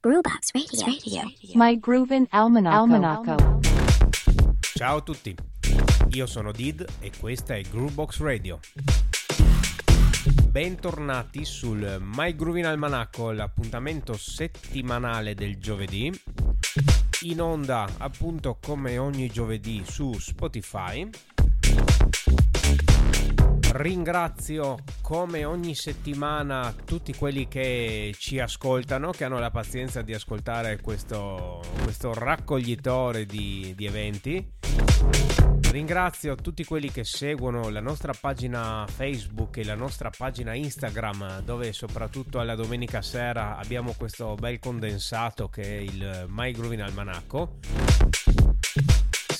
Brewbox Radio. Radio. My Groovin Almanacco. Almanacco. Ciao a tutti, io sono Did e questa è Groovebox Radio. Bentornati sul My Groovin Almanacco, l'appuntamento settimanale del giovedì. In onda appunto come ogni giovedì su Spotify Ringrazio come ogni settimana tutti quelli che ci ascoltano, che hanno la pazienza di ascoltare questo, questo raccoglitore di, di eventi. Ringrazio tutti quelli che seguono la nostra pagina Facebook e la nostra pagina Instagram, dove soprattutto alla domenica sera abbiamo questo bel condensato che è il My Groovin Almanacco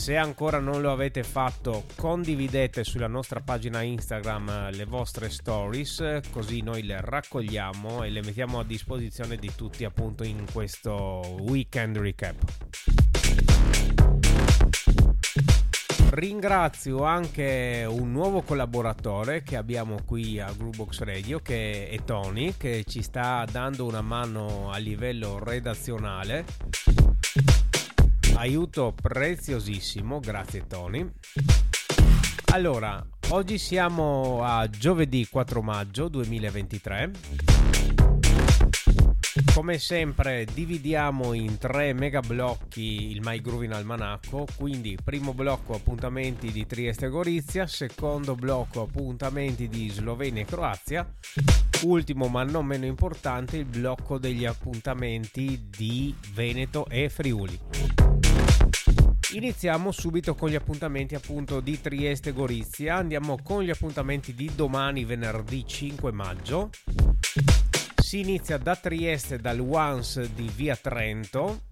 se ancora non lo avete fatto, condividete sulla nostra pagina Instagram eh, le vostre stories, così noi le raccogliamo e le mettiamo a disposizione di tutti appunto in questo weekend recap. Ringrazio anche un nuovo collaboratore che abbiamo qui a Groovebox Radio che è Tony che ci sta dando una mano a livello redazionale aiuto preziosissimo, grazie Tony. Allora, oggi siamo a giovedì 4 maggio 2023. Come sempre dividiamo in tre mega blocchi il My Groovin Almanacco, quindi primo blocco appuntamenti di Trieste e Gorizia, secondo blocco appuntamenti di Slovenia e Croazia, ultimo ma non meno importante il blocco degli appuntamenti di Veneto e Friuli. Iniziamo subito con gli appuntamenti appunto di Trieste Gorizia. Andiamo con gli appuntamenti di domani venerdì 5 maggio. Si inizia da Trieste dal Once di Via Trento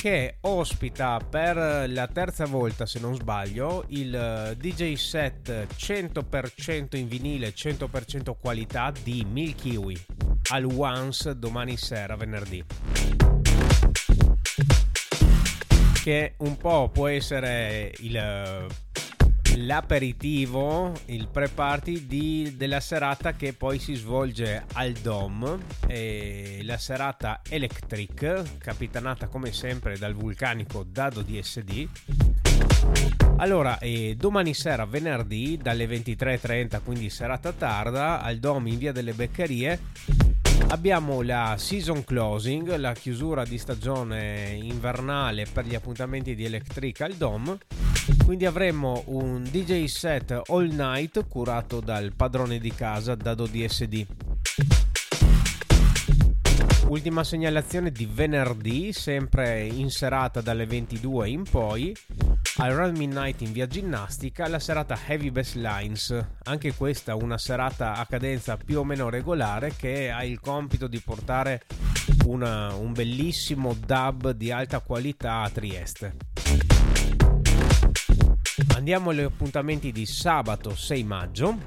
che ospita per la terza volta se non sbaglio il DJ set 100% in vinile 100% qualità di Milky Way al Once domani sera venerdì che un po' può essere il, l'aperitivo, il pre-party di, della serata che poi si svolge al Dom, la serata Electric, capitanata come sempre dal vulcanico Dado DSD. Allora, eh, domani sera, venerdì, dalle 23.30, quindi serata tarda, al Dom in via delle Beccherie, Abbiamo la season closing, la chiusura di stagione invernale per gli appuntamenti di Electrical Dome. Quindi avremo un DJ set all night curato dal padrone di casa Dado DSD. Ultima segnalazione di venerdì, sempre in serata dalle 22 in poi, al Run Midnight in via ginnastica, la serata Heavy Bass Lines. Anche questa una serata a cadenza più o meno regolare che ha il compito di portare una, un bellissimo dub di alta qualità a Trieste. Andiamo agli appuntamenti di sabato 6 maggio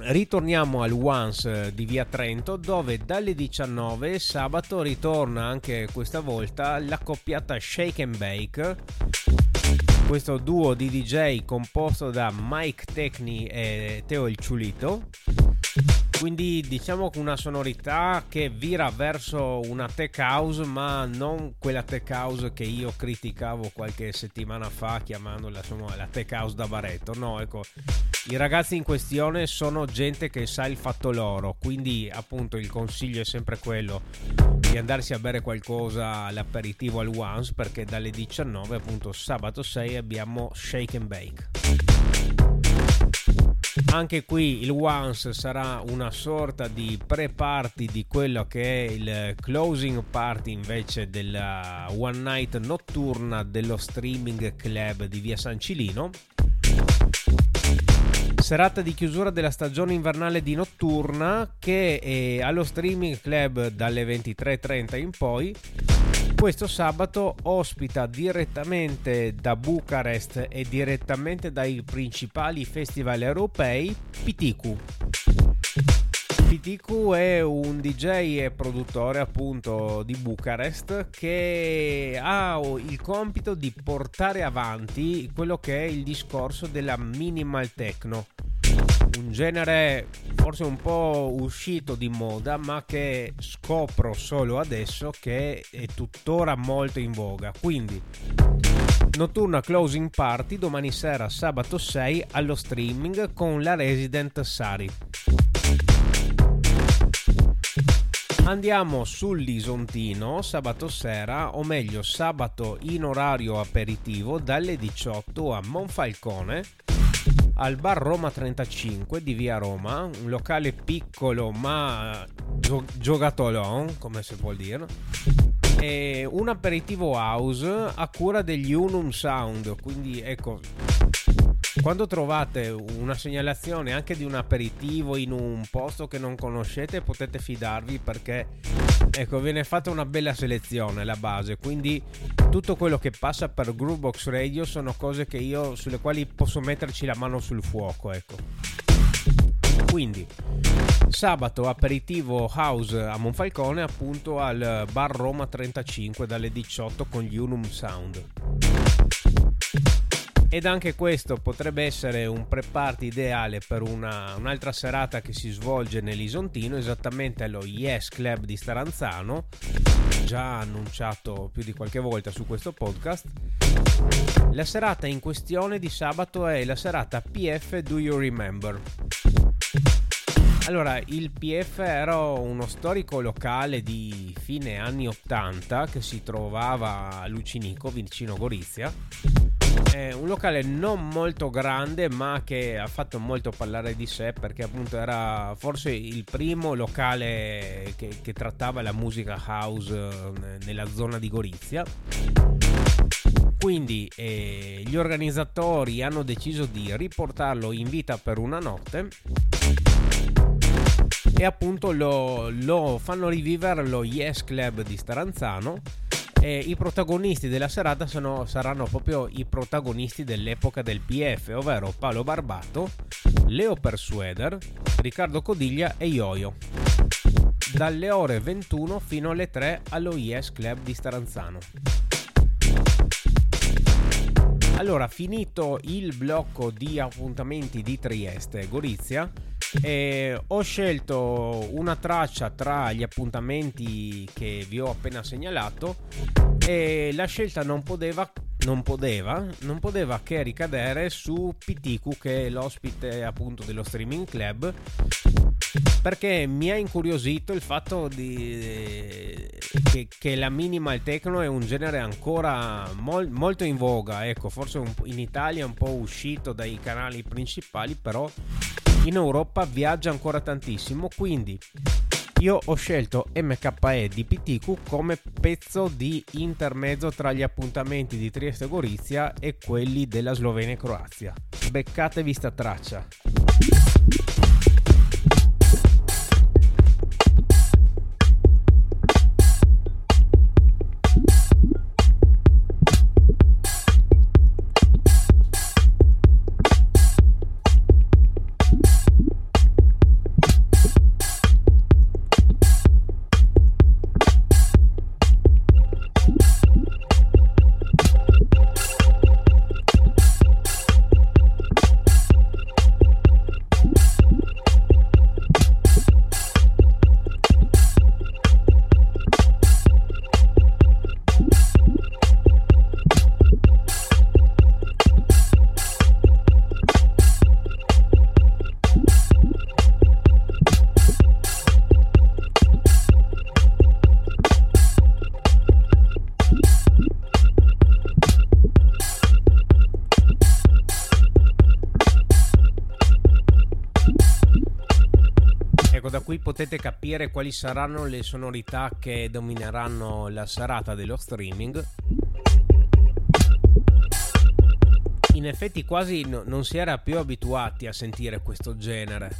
ritorniamo al Once di Via Trento dove dalle 19 sabato ritorna anche questa volta la coppiata Shake and Bake questo duo di DJ composto da Mike Tecni e Teo il Ciulito quindi diciamo con una sonorità che vira verso una tech house ma non quella tech house che io criticavo qualche settimana fa chiamandola insomma la tech house da baretto. No ecco i ragazzi in questione sono gente che sa il fatto loro quindi appunto il consiglio è sempre quello di andarsi a bere qualcosa all'aperitivo al Once perché dalle 19 appunto sabato 6 abbiamo Shake and Bake anche qui il Once sarà una sorta di pre-party di quello che è il closing party invece della One Night notturna dello streaming club di Via San Cilino. Serata di chiusura della stagione invernale di Notturna che è allo streaming club dalle 23.30 in poi questo sabato ospita direttamente da Bucarest e direttamente dai principali festival europei Pitiku. Pitiku è un DJ e produttore appunto di Bucarest che ha il compito di portare avanti quello che è il discorso della minimal techno un genere forse un po' uscito di moda, ma che scopro solo adesso che è tuttora molto in voga. Quindi notturna closing party domani sera sabato 6 allo streaming con la Resident Sari. Andiamo sull'Isontino sabato sera, o meglio sabato in orario aperitivo dalle 18 a Monfalcone al bar Roma 35 di via Roma, un locale piccolo ma gio- giogatolon, come si può dire. E un aperitivo house a cura degli Unum Sound, quindi ecco quando trovate una segnalazione anche di un aperitivo in un posto che non conoscete potete fidarvi perché ecco viene fatta una bella selezione la base. Quindi tutto quello che passa per Groovebox Radio sono cose che io sulle quali posso metterci la mano sul fuoco ecco. Quindi sabato aperitivo house a Monfalcone appunto al bar Roma 35 dalle 18 con gli Unum Sound ed anche questo potrebbe essere un pre-party ideale per una, un'altra serata che si svolge nell'Isontino, esattamente allo Yes Club di Staranzano, già annunciato più di qualche volta su questo podcast. La serata in questione di sabato è la serata PF Do You Remember? Allora, il PF era uno storico locale di fine anni 80 che si trovava a Lucinico, vicino Gorizia è un locale non molto grande ma che ha fatto molto parlare di sé perché appunto era forse il primo locale che, che trattava la musica house eh, nella zona di Gorizia. Quindi eh, gli organizzatori hanno deciso di riportarlo in vita per una notte e appunto lo, lo fanno rivivere lo Yes Club di Staranzano e i protagonisti della serata sono, saranno proprio i protagonisti dell'epoca del PF, ovvero Paolo Barbato, Leo Persueder, Riccardo Codiglia e Ioio. Dalle ore 21 fino alle 3 allo Yes Club di Staranzano. Allora, finito il blocco di appuntamenti di Trieste e Gorizia, e ho scelto una traccia tra gli appuntamenti che vi ho appena segnalato e la scelta non poteva, non poteva, non poteva che ricadere su PTQ che è l'ospite appunto dello streaming club perché mi ha incuriosito il fatto di, che, che, la minimal techno è un genere ancora mol, molto in voga ecco forse un, in Italia è un po' uscito dai canali principali però in Europa viaggia ancora tantissimo, quindi io ho scelto MKE di PTQ come pezzo di intermezzo tra gli appuntamenti di Trieste e Gorizia e quelli della Slovenia e Croazia. Beccatevi sta traccia. Potete capire quali saranno le sonorità che domineranno la serata dello streaming. In effetti quasi no, non si era più abituati a sentire questo genere.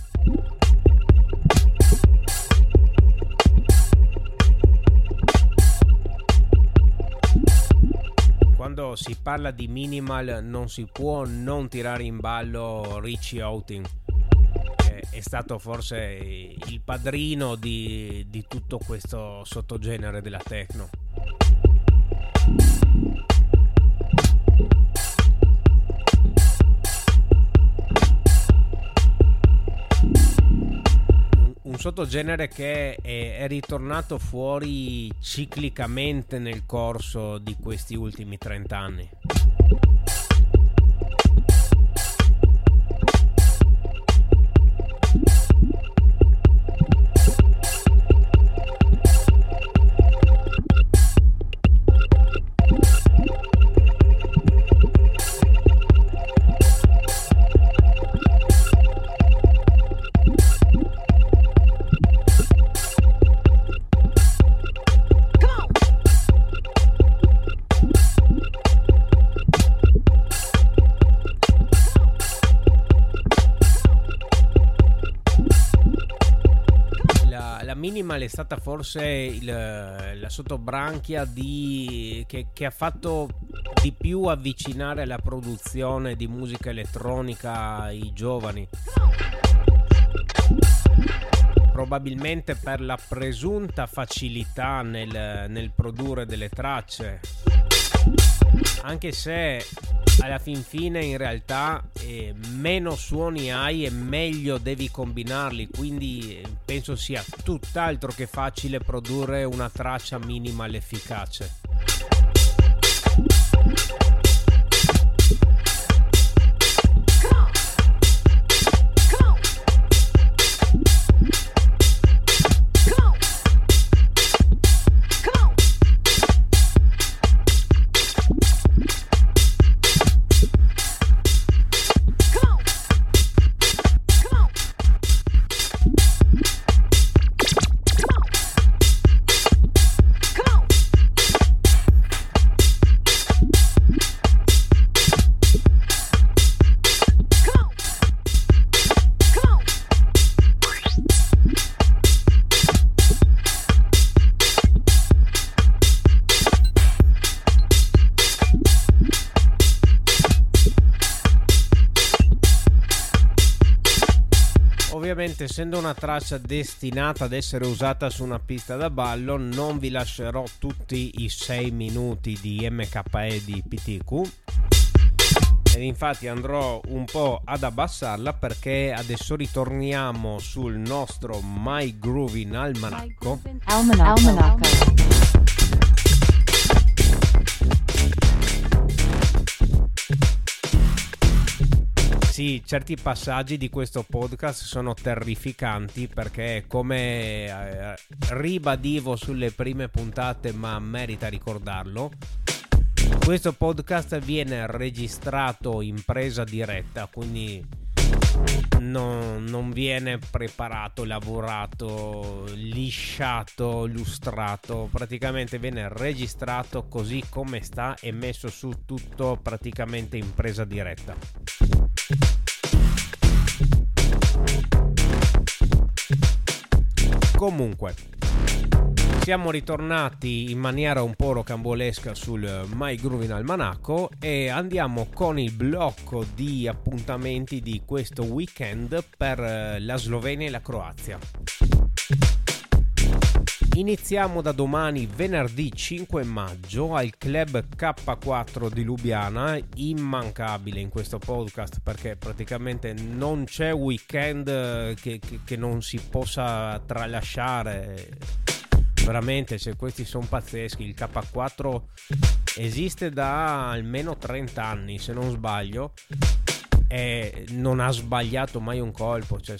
Quando si parla di minimal non si può non tirare in ballo Richie Outing è stato forse il padrino di, di tutto questo sottogenere della techno. un sottogenere che è, ritornato fuori ciclicamente nel corso di questi ultimi 30 anni. Minimal è stata forse il, la sottobranchia di, che, che, ha fatto di più avvicinare la produzione di musica elettronica ai giovani. Probabilmente per la presunta facilità nel, nel produrre delle tracce. Anche se alla fin fine in realtà eh, meno suoni hai e meglio devi combinarli quindi eh, penso sia tutt'altro che facile produrre una traccia minima all'efficace ovviamente essendo una traccia destinata ad essere usata su una pista da ballo non vi lascerò tutti i 6 minuti di MKE di PTQ ed infatti andrò un po' ad abbassarla perché adesso ritorniamo sul nostro My Groovin Almanacco. Almanacco, Almanacco. Sì, certi passaggi di questo podcast sono terrificanti perché come eh, ribadivo sulle prime puntate, ma merita ricordarlo, questo podcast viene registrato in presa diretta, quindi non, non, viene preparato, lavorato, lisciato, lustrato, praticamente viene registrato così come sta e messo su tutto praticamente in presa diretta. Comunque, siamo ritornati in maniera un po' rocambolesca sul My Groovin Almanacco e andiamo con il blocco di appuntamenti di questo weekend per eh, la Slovenia e la Croazia. Iniziamo da domani venerdì 5 maggio al club K4 di Lubiana, immancabile in questo podcast perché praticamente non c'è weekend che, che, che non si possa tralasciare. Veramente, cioè, questi sono pazzeschi. Il K4 esiste da almeno 30 anni, se non sbaglio e non ha sbagliato mai un colpo, cioè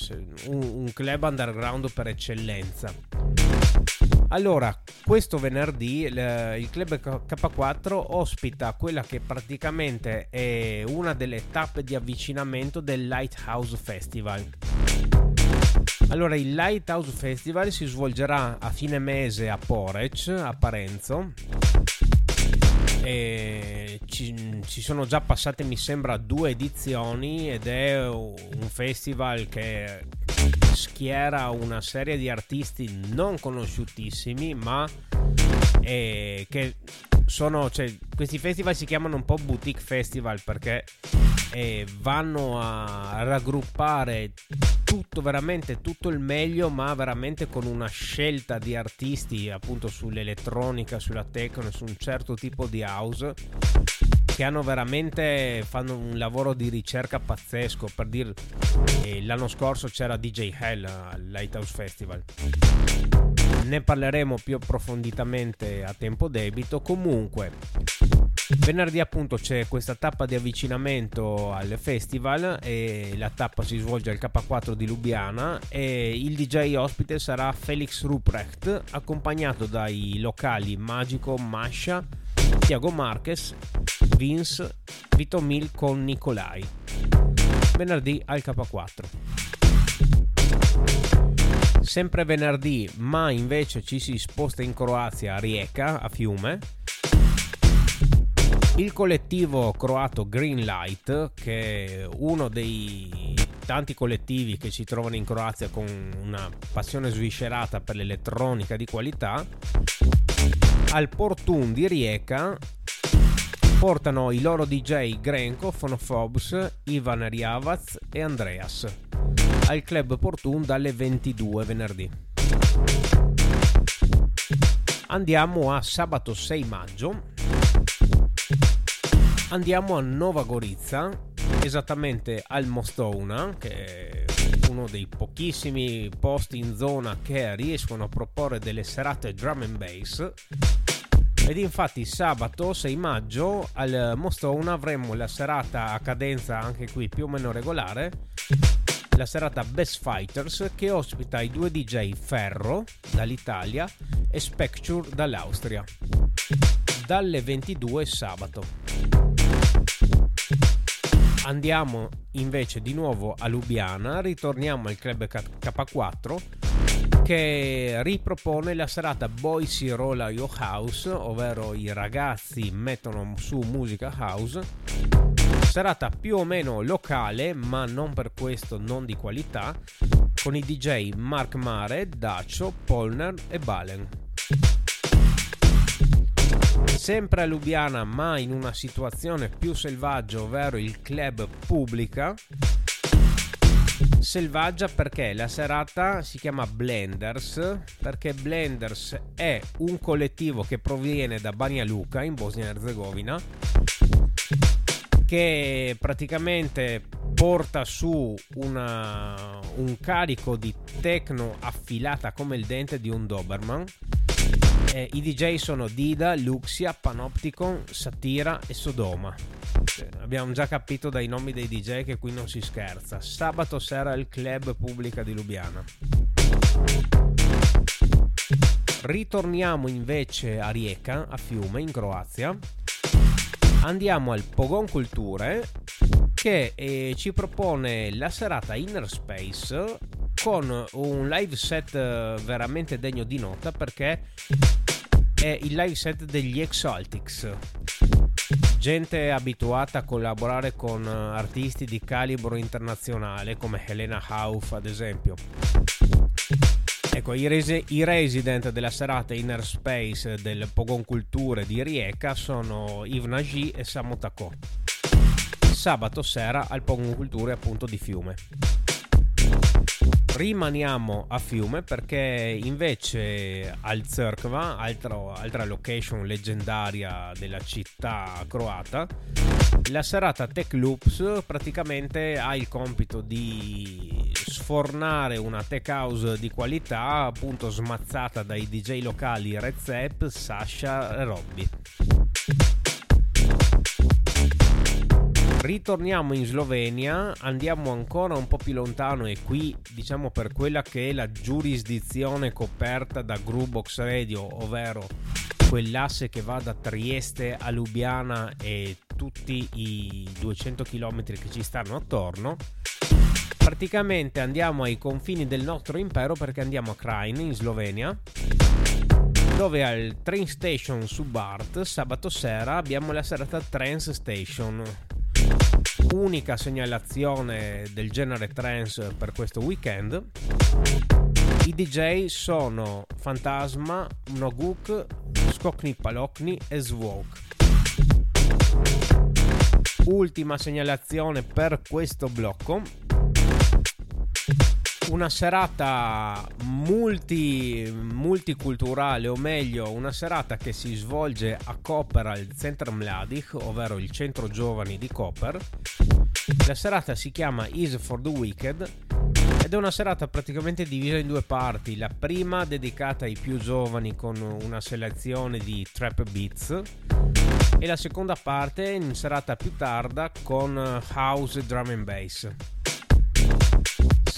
un, un club underground per eccellenza. Allora, questo venerdì il, club K4 ospita quella che praticamente è una delle tappe di avvicinamento del Lighthouse Festival. Allora, il Lighthouse Festival si svolgerà a fine mese a Porec, a Parenzo e ci, ci, sono già passate mi sembra due edizioni ed è un festival che schiera una serie di artisti non conosciuttissimi ma eh, che sono cioè, questi festival si chiamano un po' boutique festival perché eh, vanno a raggruppare tutto veramente tutto il meglio ma veramente con una scelta di artisti appunto sull'elettronica sulla techno su un certo tipo di house che hanno veramente fanno un lavoro di ricerca pazzesco. Per dire eh, l'anno scorso c'era DJ Hell al Lighthouse Festival ne parleremo più approfonditamente a tempo debito comunque Venerdì appunto c'è questa tappa di avvicinamento al festival e la tappa si svolge al K4 di Lubiana e il DJ ospite sarà Felix Ruprecht accompagnato dai locali Magico, Masha, Tiago Marquez, Vince, Vito Mil con Nicolai. Venerdì al K4. Sempre venerdì, ma invece ci si sposta in Croazia a Rijeka, a Fiume, il collettivo croato Greenlight, che è uno dei tanti collettivi che si trovano in Croazia con una passione sviscerata per l'elettronica di qualità, al Portun di Rijeka portano i loro DJ Grenko, Phonofobs, Ivan Riavaz e Andreas al club Portun dalle 22 venerdì. Andiamo a sabato 6 maggio andiamo a Nova Gorizia, esattamente al Mostona, che è uno dei pochissimi posti in zona che riescono a proporre delle serate drum and bass. Ed infatti sabato 6 maggio al Mostona avremo la serata a cadenza anche qui più o meno regolare, la serata Best Fighters che ospita i due DJ Ferro dall'Italia e Specture dall'Austria dalle 22 sabato. Andiamo invece di nuovo a Lubiana, ritorniamo al club K4 che ripropone la serata Boise Rolla Your House, ovvero i ragazzi mettono su musica house. Serata più o meno locale, ma non per questo non di qualità, con i DJ Mark Mare, Dacio, Polner e Balen. Sempre a Lubiana ma in una situazione più selvaggia ovvero il club pubblica. Selvaggia perché la serata si chiama Blenders perché Blenders è un collettivo che proviene da Banja Luka in Bosnia e Herzegovina che praticamente porta su una, un carico di techno affilata come il dente di un Doberman eh, I DJ sono Dida, Luxia, Panopticon, Satira e Sodoma. Eh, abbiamo già capito dai nomi dei DJ che qui non si scherza. Sabato sera al club pubblica di Lubiana. Ritorniamo invece a Rijeka, a Fiume, in Croazia. Andiamo al Pogon Culture che eh, ci propone la serata Inner Space con un live set eh, veramente degno di nota perché è il live set degli Exaltics. Gente abituata a collaborare con eh, artisti di calibro internazionale come Helena Hauff ad esempio. Ecco, i, resi- i, resident della serata Inner Space del Pogon Culture di Rijeka sono Yves Nagy e Samu Tako. Sabato sera al Pogon Culture appunto di Fiume rimaniamo a Fiume perché invece al Zerkva, altra location leggendaria della città croata, la serata Tech Loops praticamente ha il compito di sfornare una tech house di qualità appunto smazzata dai DJ locali Red Sasha e Robby. Ritorniamo in Slovenia, andiamo ancora un po' più lontano e qui diciamo per quella che è la giurisdizione coperta da Grubox Radio, ovvero quell'asse che va da Trieste a Lubiana e tutti i 200 km che ci stanno attorno. Praticamente andiamo ai confini del nostro impero perché andiamo a Krain in Slovenia dove al train station su Bart sabato sera abbiamo la serata Trans Station unica segnalazione del genere trance per questo weekend. I DJ sono Fantasma, Noguk, Skokni Palokni e Swoke. Ultima segnalazione per questo blocco. Una serata multi, multiculturale, o meglio, una serata che si svolge a Koper al Centrum Mladich, ovvero il centro giovani di Koper. La serata si chiama Is for the Wicked ed è una serata praticamente divisa in due parti. La prima dedicata ai più giovani con una selezione di trap beats e la seconda parte in serata più tarda con house drum and bass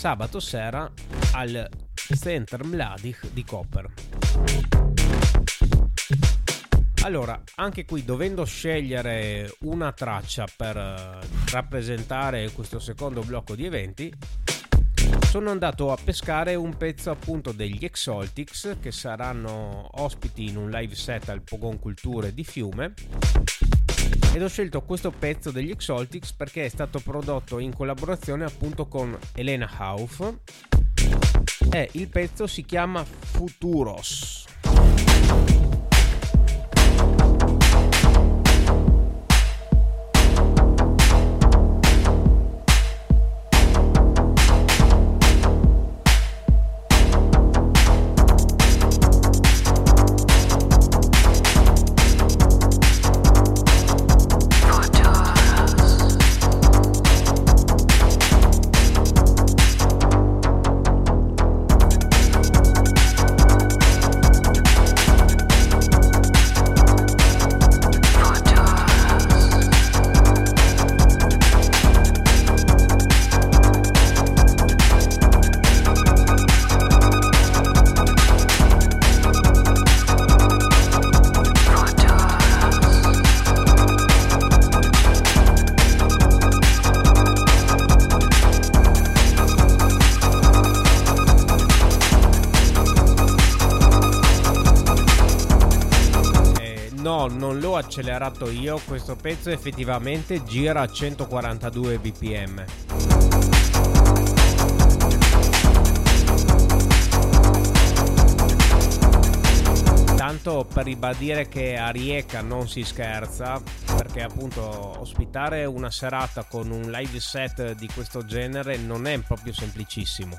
sabato sera al Center Mladich di Koper. Allora, anche qui dovendo scegliere una traccia per eh, rappresentare questo secondo blocco di eventi, sono andato a pescare un pezzo appunto degli Exoltics che saranno ospiti in un live set al Pogon Culture di Fiume ed ho scelto questo pezzo degli Exoltics perché è stato prodotto in collaborazione appunto con Elena Hauf e il pezzo si chiama Futuros. Accelerato io, questo pezzo effettivamente gira a 142 bpm. Tanto per ribadire che a Rieca non si scherza, perché appunto ospitare una serata con un live set di questo genere non è proprio semplicissimo.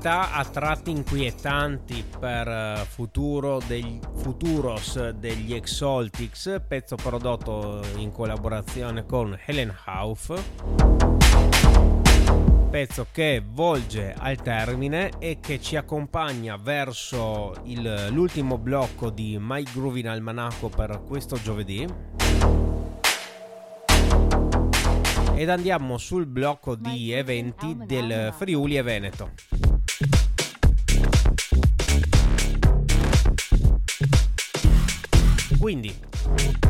Sonorità a tratti inquietanti per eh, futuro degli, Futuros degli Exoltics, pezzo prodotto in collaborazione con Helen Hauf. pezzo che volge al termine e che ci accompagna verso il, l'ultimo blocco di My Groovin Almanacco per questo giovedì. Ed andiamo sul blocco di eventi del Friuli e Veneto. Quindi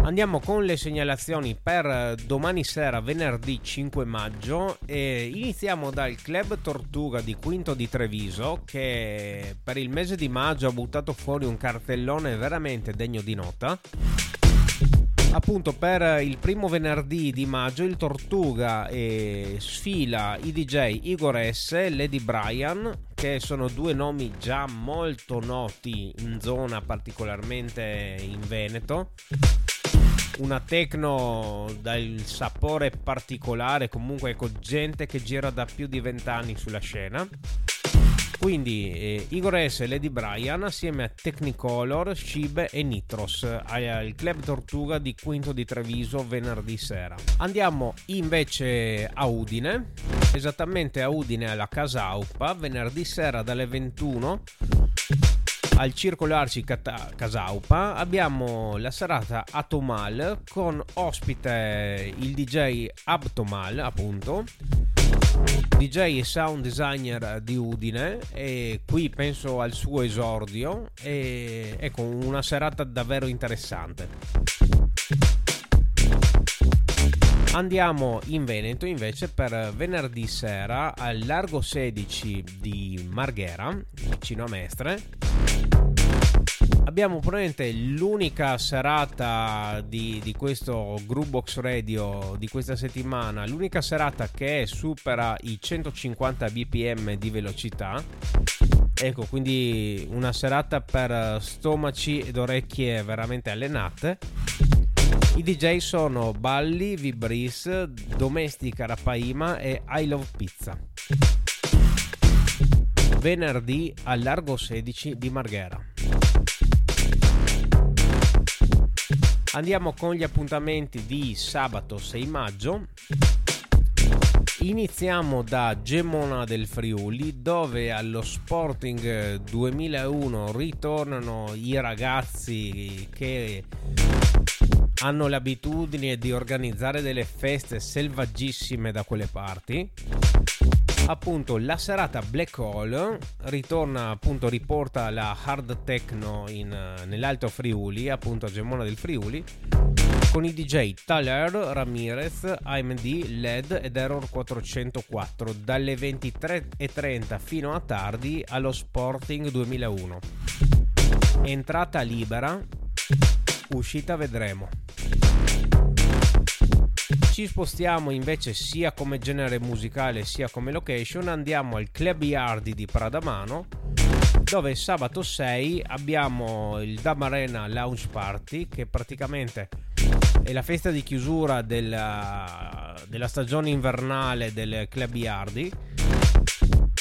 andiamo con le segnalazioni per domani sera, venerdì 5 maggio. E iniziamo dal Club Tortuga di Quinto di Treviso, che per il mese di maggio ha buttato fuori un cartellone veramente degno di nota. Appunto per il primo venerdì di maggio il Tortuga eh, sfila i DJ Igor S e Lady Brian che sono due nomi già molto noti in zona particolarmente in Veneto. Una techno dal sapore particolare comunque con gente che gira da più di vent'anni sulla scena quindi eh, Igor S e Lady Brian assieme a Technicolor, Shib e Nitros al Club Tortuga di Quinto di Treviso venerdì sera. Andiamo invece a Udine, esattamente a Udine alla Casa Aupa, venerdì sera dalle 21 al Circolo Arci Casaupa abbiamo la serata Atomal con ospite il DJ Abtomal appunto DJ e sound designer di Udine e qui penso al suo esordio e ecco una serata davvero interessante. Andiamo in Veneto invece per venerdì sera al largo 16 di Marghera, vicino a Mestre abbiamo probabilmente l'unica serata di, di questo Groovebox Radio di questa settimana, l'unica serata che supera i 150 bpm di velocità. Ecco, quindi una serata per stomaci ed orecchie veramente allenate. I DJ sono Balli, Vibris, Domestica Rapaima e I Love Pizza. Venerdì al largo 16 di Marghera. Andiamo con gli appuntamenti di sabato 6 maggio. Iniziamo da Gemona del Friuli dove allo Sporting 2001 ritornano i ragazzi che hanno l'abitudine di organizzare delle feste selvaggissime da quelle parti appunto la serata Black Hole ritorna appunto riporta la hard techno in, nell'Alto Friuli appunto a Gemona del Friuli con i DJ Taler, Ramirez, AMD, LED ed Error 404 dalle 23.30 fino a tardi allo Sporting 2001 entrata libera uscita vedremo ci spostiamo invece sia come genere musicale sia come location, andiamo al Club Yardi di Pradamano dove sabato 6 abbiamo il Dam Arena Lounge Party che praticamente è la festa di chiusura della, della stagione invernale del Club Yardi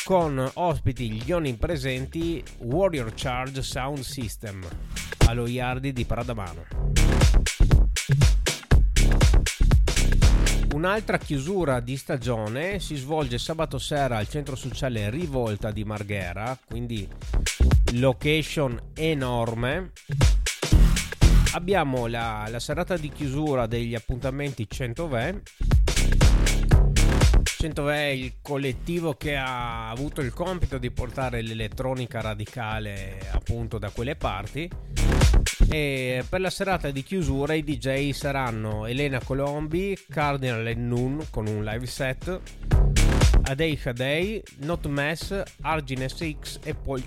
con ospiti gli oni presenti Warrior Charge Sound System allo Yardi di Pradamano. Un'altra chiusura di stagione si svolge sabato sera al centro sociale Rivolta di Marghera, quindi location enorme. Abbiamo la, la serata di chiusura degli appuntamenti 100 ve 100 è il collettivo che ha avuto il compito di portare l'elettronica radicale appunto da quelle parti. E per la serata di chiusura i DJ saranno Elena Colombi, Cardinal e Noon con un live set, Adei Hadei, Not Mess, Argin SX e Paul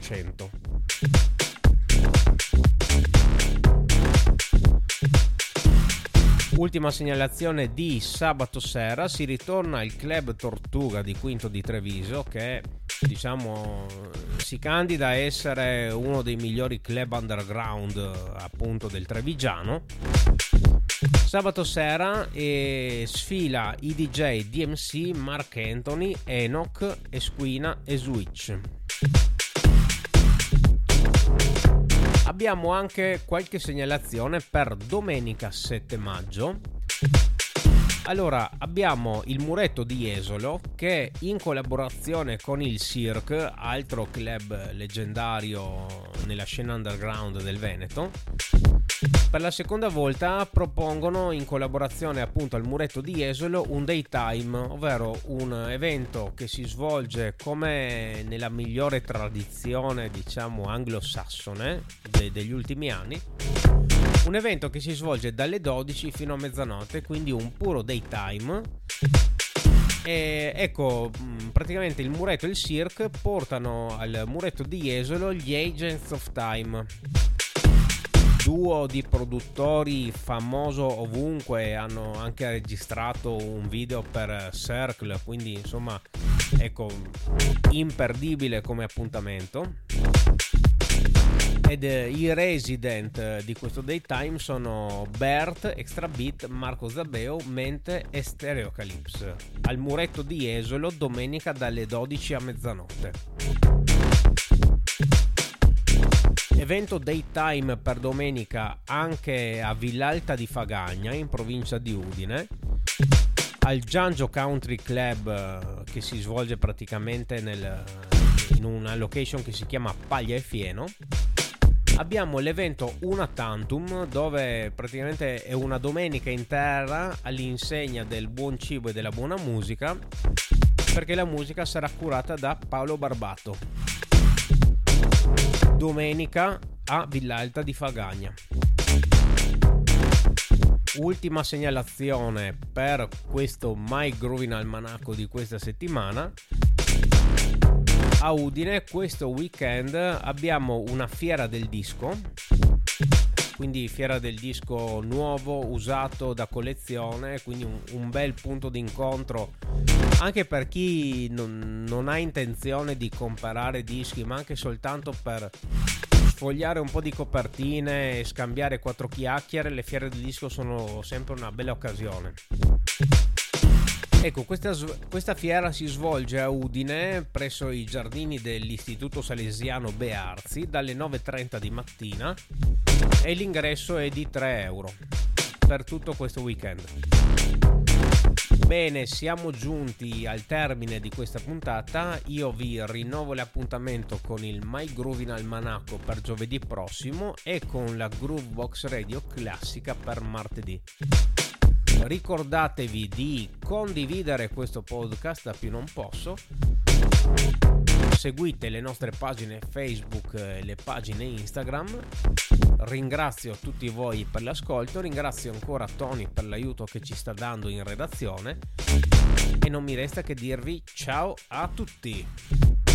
Ultima segnalazione di sabato sera, si ritorna al Club Tortuga di Quinto di Treviso che diciamo si candida a essere uno dei migliori club underground appunto del Trevigiano. Sabato sera e sfila i DJ DMC, Mark Anthony, Enoch, Esquina e Switch. Abbiamo anche qualche segnalazione per domenica 7 maggio. Allora, abbiamo il muretto di Jesolo che in collaborazione con il Cirque, altro club leggendario nella scena underground del Veneto, per la seconda volta propongono in collaborazione appunto al muretto di Jesolo un daytime, ovvero un evento che si svolge come nella migliore tradizione, diciamo, anglosassone de- degli ultimi anni. Un evento che si svolge dalle 12 fino a mezzanotte, quindi un puro daytime. E ecco, mm, praticamente il muretto e il cirque portano al muretto di Jesolo gli Agents of Time duo di produttori famoso ovunque hanno anche registrato un video per Circle quindi insomma ecco imperdibile come appuntamento. Ed eh, i resident eh, di questo daytime sono Bert, Extra Beat, Marco Zabeo, Mente e Stereocalypse. Al muretto di Esolo domenica dalle 12 a mezzanotte evento daytime per domenica anche a Villalta di Fagagna in provincia di Udine. Al Giangio Country Club eh, che si svolge praticamente nel, in una location che si chiama Paglia e Fieno. Abbiamo l'evento Una Tantum dove praticamente è una domenica intera all'insegna del buon cibo e della buona musica perché la musica sarà curata da Paolo Barbato domenica a Villalta di Fagagna. Ultima segnalazione per questo My Groovin Almanacco di questa settimana. A Udine questo weekend abbiamo una fiera del disco quindi fiera del disco nuovo usato da collezione quindi un, un bel punto d'incontro anche per chi non, non ha intenzione di comprare dischi ma anche soltanto per sfogliare un po' di copertine e scambiare quattro chiacchiere le fiere del disco sono sempre una bella occasione Ecco, questa, questa, fiera si svolge a Udine presso i giardini dell'Istituto Salesiano Bearzi dalle 9.30 di mattina e l'ingresso è di 3 euro per tutto questo weekend. Bene, siamo giunti al termine di questa puntata. Io vi rinnovo l'appuntamento con il My Groove in Almanacco per giovedì prossimo e con la Groove Box Radio classica per martedì ricordatevi di condividere questo podcast da più non posso. Seguite le nostre pagine Facebook e le pagine Instagram. Ringrazio tutti voi per l'ascolto ringrazio ancora Tony per l'aiuto che ci sta dando in redazione. E non mi resta che dirvi ciao a tutti